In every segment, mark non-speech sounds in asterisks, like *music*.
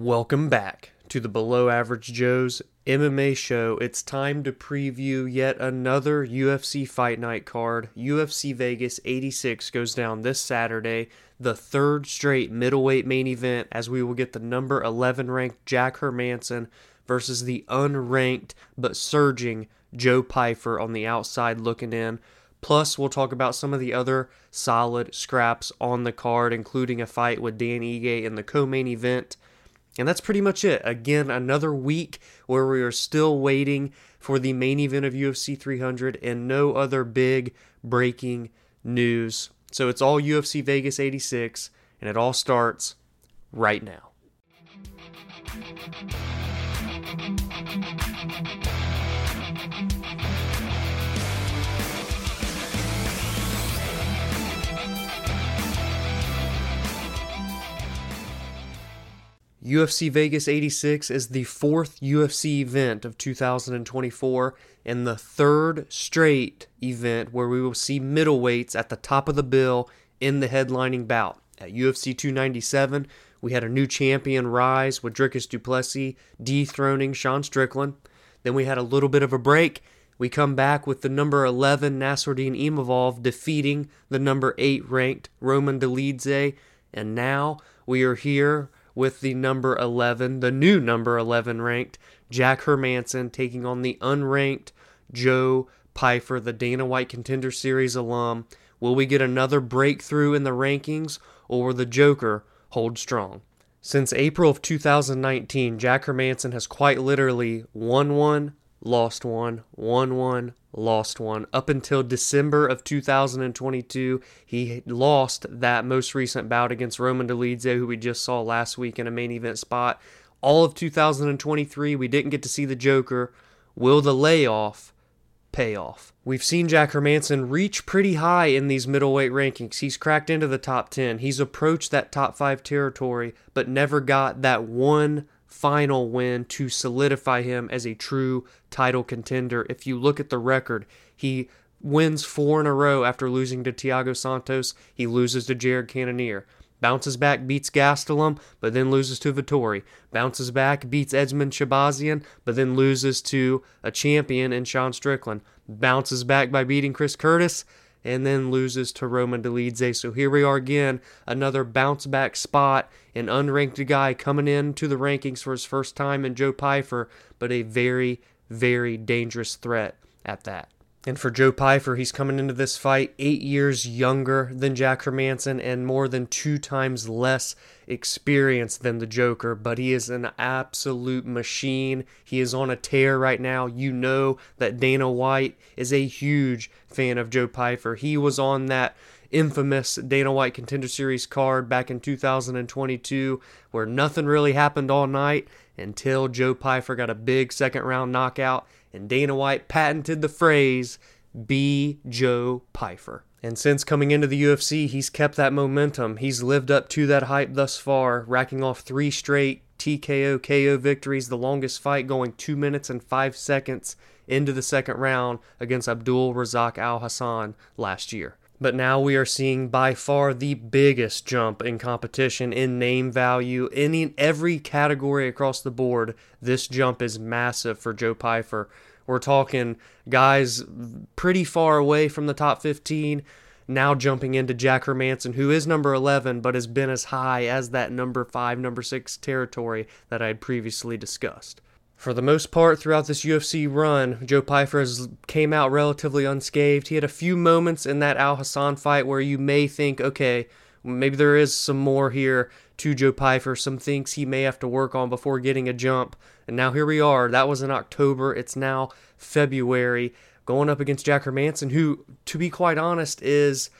Welcome back to the Below Average Joe's MMA show. It's time to preview yet another UFC Fight Night card. UFC Vegas 86 goes down this Saturday, the third straight middleweight main event, as we will get the number 11 ranked Jack Hermansson versus the unranked but surging Joe Pyfer on the outside looking in. Plus, we'll talk about some of the other solid scraps on the card, including a fight with Dan Ige in the co main event. And that's pretty much it. Again, another week where we are still waiting for the main event of UFC 300 and no other big breaking news. So it's all UFC Vegas 86, and it all starts right now. UFC Vegas 86 is the fourth UFC event of 2024 and the third straight event where we will see middleweights at the top of the bill in the headlining bout. At UFC 297, we had a new champion rise with Dricus Du Plessis dethroning Sean Strickland. Then we had a little bit of a break. We come back with the number 11 Nassourdine Imavov defeating the number 8 ranked Roman Dolidze. And now we are here with the number 11, the new number 11 ranked Jack Hermansson taking on the unranked Joe Pyfer, the Dana White Contender Series alum. Will we get another breakthrough in the rankings or will the Joker hold strong? Since April of 2019, Jack Hermansson has quite literally won one, lost one, won one, lost one. Up until December of 2022, he lost that most recent bout against Roman Dolidze, who we just saw last week in a main event spot. All of 2023, we didn't get to see the Joker. Will the layoff pay off? We've seen Jack Hermansson reach pretty high in these middleweight rankings. He's cracked into the top 10. He's approached that top 5 territory, but never got that one final win to solidify him as a true title contender. If you look at the record, he wins four in a row after losing to Thiago Santos. He loses to Jared Cannonier. Bounces back, beats Gastelum, but then loses to Vettori. Bounces back, beats Edmen Shahbazyan, but then loses to a champion in Sean Strickland. Bounces back by beating Chris Curtis, and then loses to Roman Dolidze. So here we are again, another bounce back spot, an unranked guy coming into the rankings for his first time in Joe Pyfer, but a very, very dangerous threat at that. And for Joe Pyfer, he's coming into this fight eight years younger than Jack Hermansson and more than two times less experienced than the Joker. But he is an absolute machine. He is on a tear right now. You know that Dana White is a huge fan of Joe Pyfer. He was on that infamous Dana White Contender Series card back in 2022 where nothing really happened all night until Joe Pyfer got a big second round knockout and Dana White patented the phrase, be Joe Pyfer. And since coming into the UFC, he's kept that momentum. He's lived up to that hype thus far, racking off three straight TKO KO victories, the longest fight going 2 minutes and 5 seconds into the second round against Abdul Razak Alhassan last year. But now we are seeing by far the biggest jump in competition in name value in every category across the board. This jump is massive for Joe Pyfer. We're talking guys pretty far away from the top 15, now jumping into Jack Hermansson, who is number 11, but has been as high as that number 5, number 6 territory that I had previously discussed. For the most part throughout this UFC run, Joe Pyfer has came out relatively unscathed. He had a few moments in that Alhassan fight where you may think, okay, maybe there is some more here to Joe Pyfer, some things he may have to work on before getting a jump. And now here we are. That was in October. It's now February, going up against Jack Hermansson, who, to be quite honest, is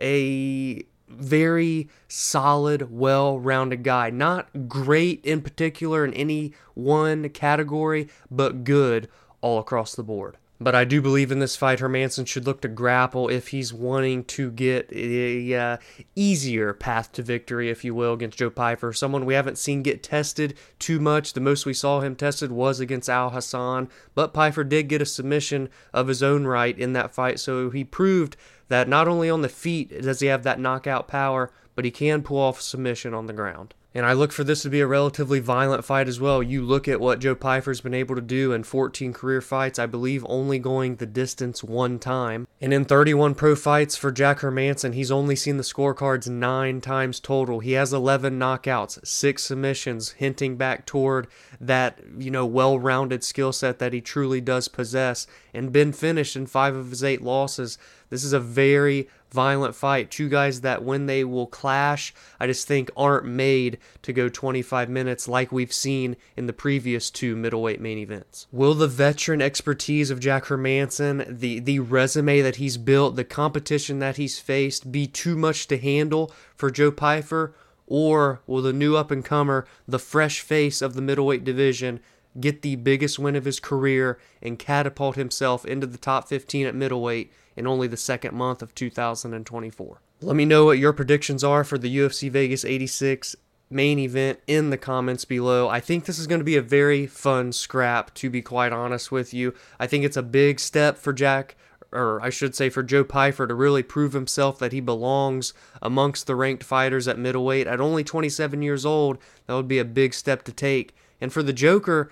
a very solid, well rounded guy. Not great in particular in any one category, but good all across the board. But I do believe in this fight, Hermansson should look to grapple if he's wanting to get a uh, easier path to victory, if you will, against Joe Pyfer. Someone we haven't seen get tested too much. The most we saw him tested was against Alhassan, but Pyfer did get a submission of his own right in that fight, so he proved that not only on the feet does he have that knockout power, but he can pull off submission on the ground. And I look for this to be a relatively violent fight as well. You look at what Joe Pyfer's been able to do in 14 career fights, I believe only going the distance one time. And in 31 pro fights for Jack Hermansson, he's only seen the scorecards nine times total. He has 11 knockouts, six submissions, hinting back toward that, you know, well rounded skill set that he truly does possess, and been finished in five of his eight losses. This is a very violent fight. Two guys that, when they will clash, I just think aren't made to go 25 minutes like we've seen in the previous two middleweight main events. Will the veteran expertise of Jack Hermansson, the, the resume that he's built, the competition that he's faced be too much to handle for Joe Pyfer? Or will the new up and comer, the fresh face of the middleweight division, get the biggest win of his career and catapult himself into the top 15 at middleweight in only the second month of 2024. Let me know what your predictions are for the UFC Vegas 86 main event in the comments below. I think this is going to be a very fun scrap, to be quite honest with you. I think it's a big step for Jack, or I should say for Joe Pyfer, to really prove himself that he belongs amongst the ranked fighters at middleweight. At only 27 years old, that would be a big step to take. And for the Joker,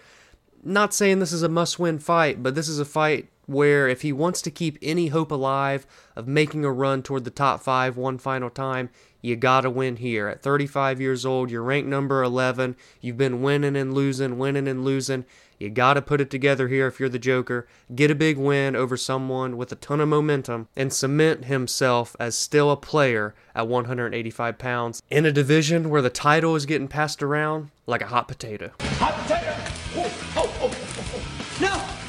not saying this is a must win fight, but this is a fight where if he wants to keep any hope alive of making a run toward the top five one final time, you gotta win here. At 35 years old, you're ranked number 11. You've been winning and losing, winning and losing. You gotta put it together here if you're the Joker. Get a big win over someone with a ton of momentum and cement himself as still a player at 185 pounds in a division where the title is getting passed around like a hot potato. Hot potato! Oh, oh, oh,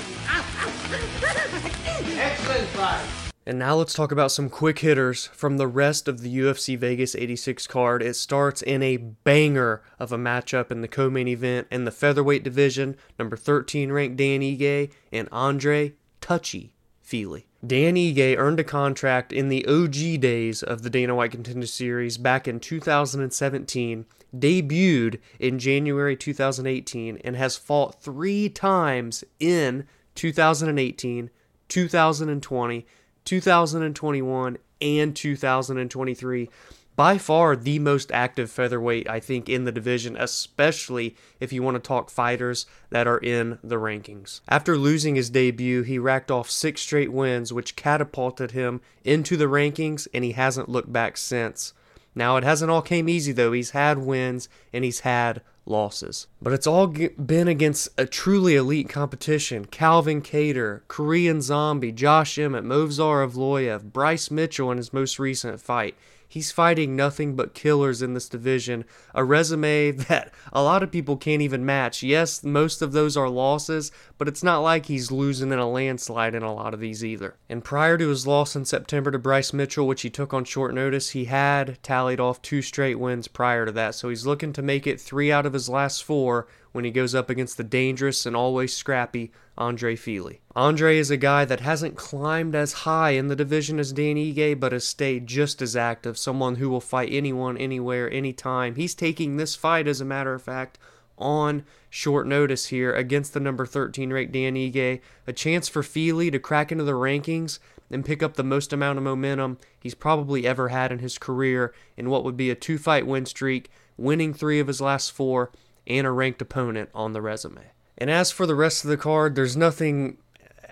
Excellent fight. And now let's talk about some quick hitters from the rest of the UFC Vegas 86 card. It starts in a banger of a matchup in the co-main event in the featherweight division. Number 13 ranked Dan Ige and Andre Touchy Fili. Dan Ige earned a contract in the OG days of the Dana White Contender Series back in 2017, debuted in January 2018, and has fought three times in 2018, 2020, 2021, and 2023. By far the most active featherweight, I think, in the division, especially if you want to talk fighters that are in the rankings. After losing his debut, he racked off six straight wins, which catapulted him into the rankings, and he hasn't looked back since. Now, it hasn't all came easy, though. He's had wins and he's had losses. But it's all been against a truly elite competition. Calvin Kattar, Korean Zombie, Josh Emmett, Movsar Evloev, Bryce Mitchell in his most recent fight. He's fighting nothing but killers in this division, a resume *laughs* that a lot of people can't even match. Yes, most of those are losses, but it's not like he's losing in a landslide in a lot of these either. And prior to his loss in September to Bryce Mitchell, which he took on short notice, he had tallied off two straight wins prior to that, so he's looking to make it three out of his last four when he goes up against the dangerous and always scrappy Andre Fili. Andre is a guy that hasn't climbed as high in the division as Dan Ige, but has stayed just as active, someone who will fight anyone, anywhere, anytime. He's taking this fight, as a matter of fact, on short notice here against the number 13 ranked Dan Ige. A chance for Fili to crack into the rankings and pick up the most amount of momentum he's probably ever had in his career in what would be a two fight win streak, winning three of his last four and a ranked opponent on the resume. And as for the rest of the card, there's nothing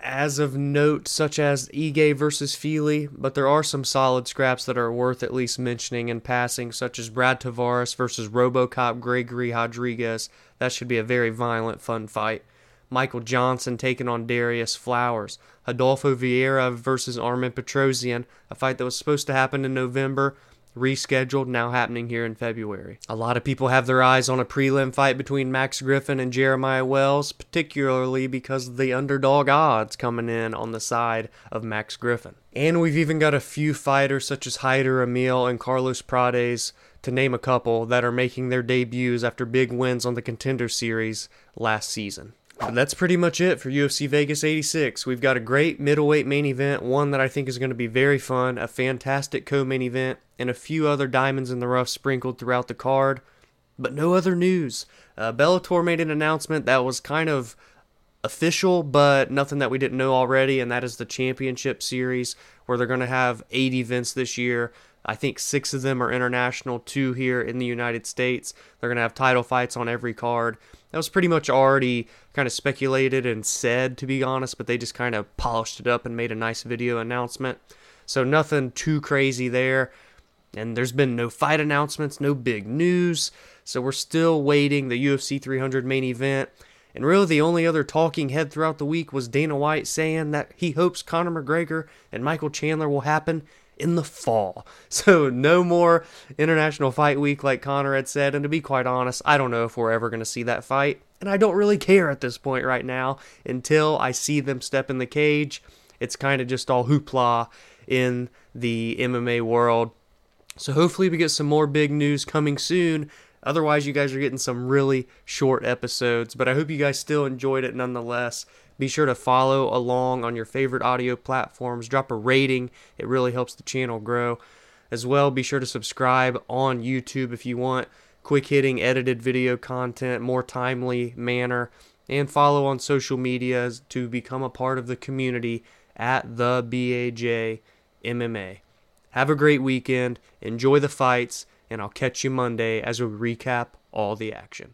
as of note such as Ige versus Fili, but there are some solid scraps that are worth at least mentioning and passing, such as Brad Tavares versus Robocop Gregory Rodrigues. That should be a very violent, fun fight. Michael Johnson taking on Darius Flowers. Rodolfo Vieira versus Armen Petrosyan, a fight that was supposed to happen in November, rescheduled, now happening here in February. A lot of people have their eyes on a prelim fight between Max Griffin and Jeremiah Wells, particularly because of the underdog odds coming in on the side of Max Griffin. And we've even got a few fighters such as Hyder Amil and Carlos Prates, to name a couple, that are making their debuts after big wins on the Contender Series last season. But that's pretty much it for UFC Vegas 86. We've got a great middleweight main event, one that I think is going to be very fun, a fantastic co main event, and a few other diamonds in the rough sprinkled throughout the card. But no other news. Uh, Bellator made an announcement that was kind of official, but nothing that we didn't know already, and that is the Championship Series, where they're going to have eight events this year. I think six of them are international, two here in the United States. They're going to have title fights on every card. That was pretty much already kind of speculated and said, to be honest, but they just kind of polished it up and made a nice video announcement. So nothing too crazy there. And there's been no fight announcements, no big news. So we're still waiting the UFC 300 main event. And really, the only other talking head throughout the week was Dana White saying that he hopes Conor McGregor and Michael Chandler will happen in the fall. *laughs* So, no more International Fight Week like Conor had said. And to be quite honest, I don't know if we're ever going to see that fight. And I don't really care at this point right now until I see them step in the cage. It's kind of just all hoopla in the MMA world. So, hopefully, we get some more big news coming soon. Otherwise, you guys are getting some really short episodes, but I hope you guys still enjoyed it nonetheless. Be sure to follow along on your favorite audio platforms. Drop a rating, it really helps the channel grow. As well, be sure to subscribe on YouTube if you want quick hitting edited video content, more timely manner, and follow on social media to become a part of the community at the BAJ MMA. Have a great weekend, enjoy the fights, and I'll catch you Monday as we recap all the action.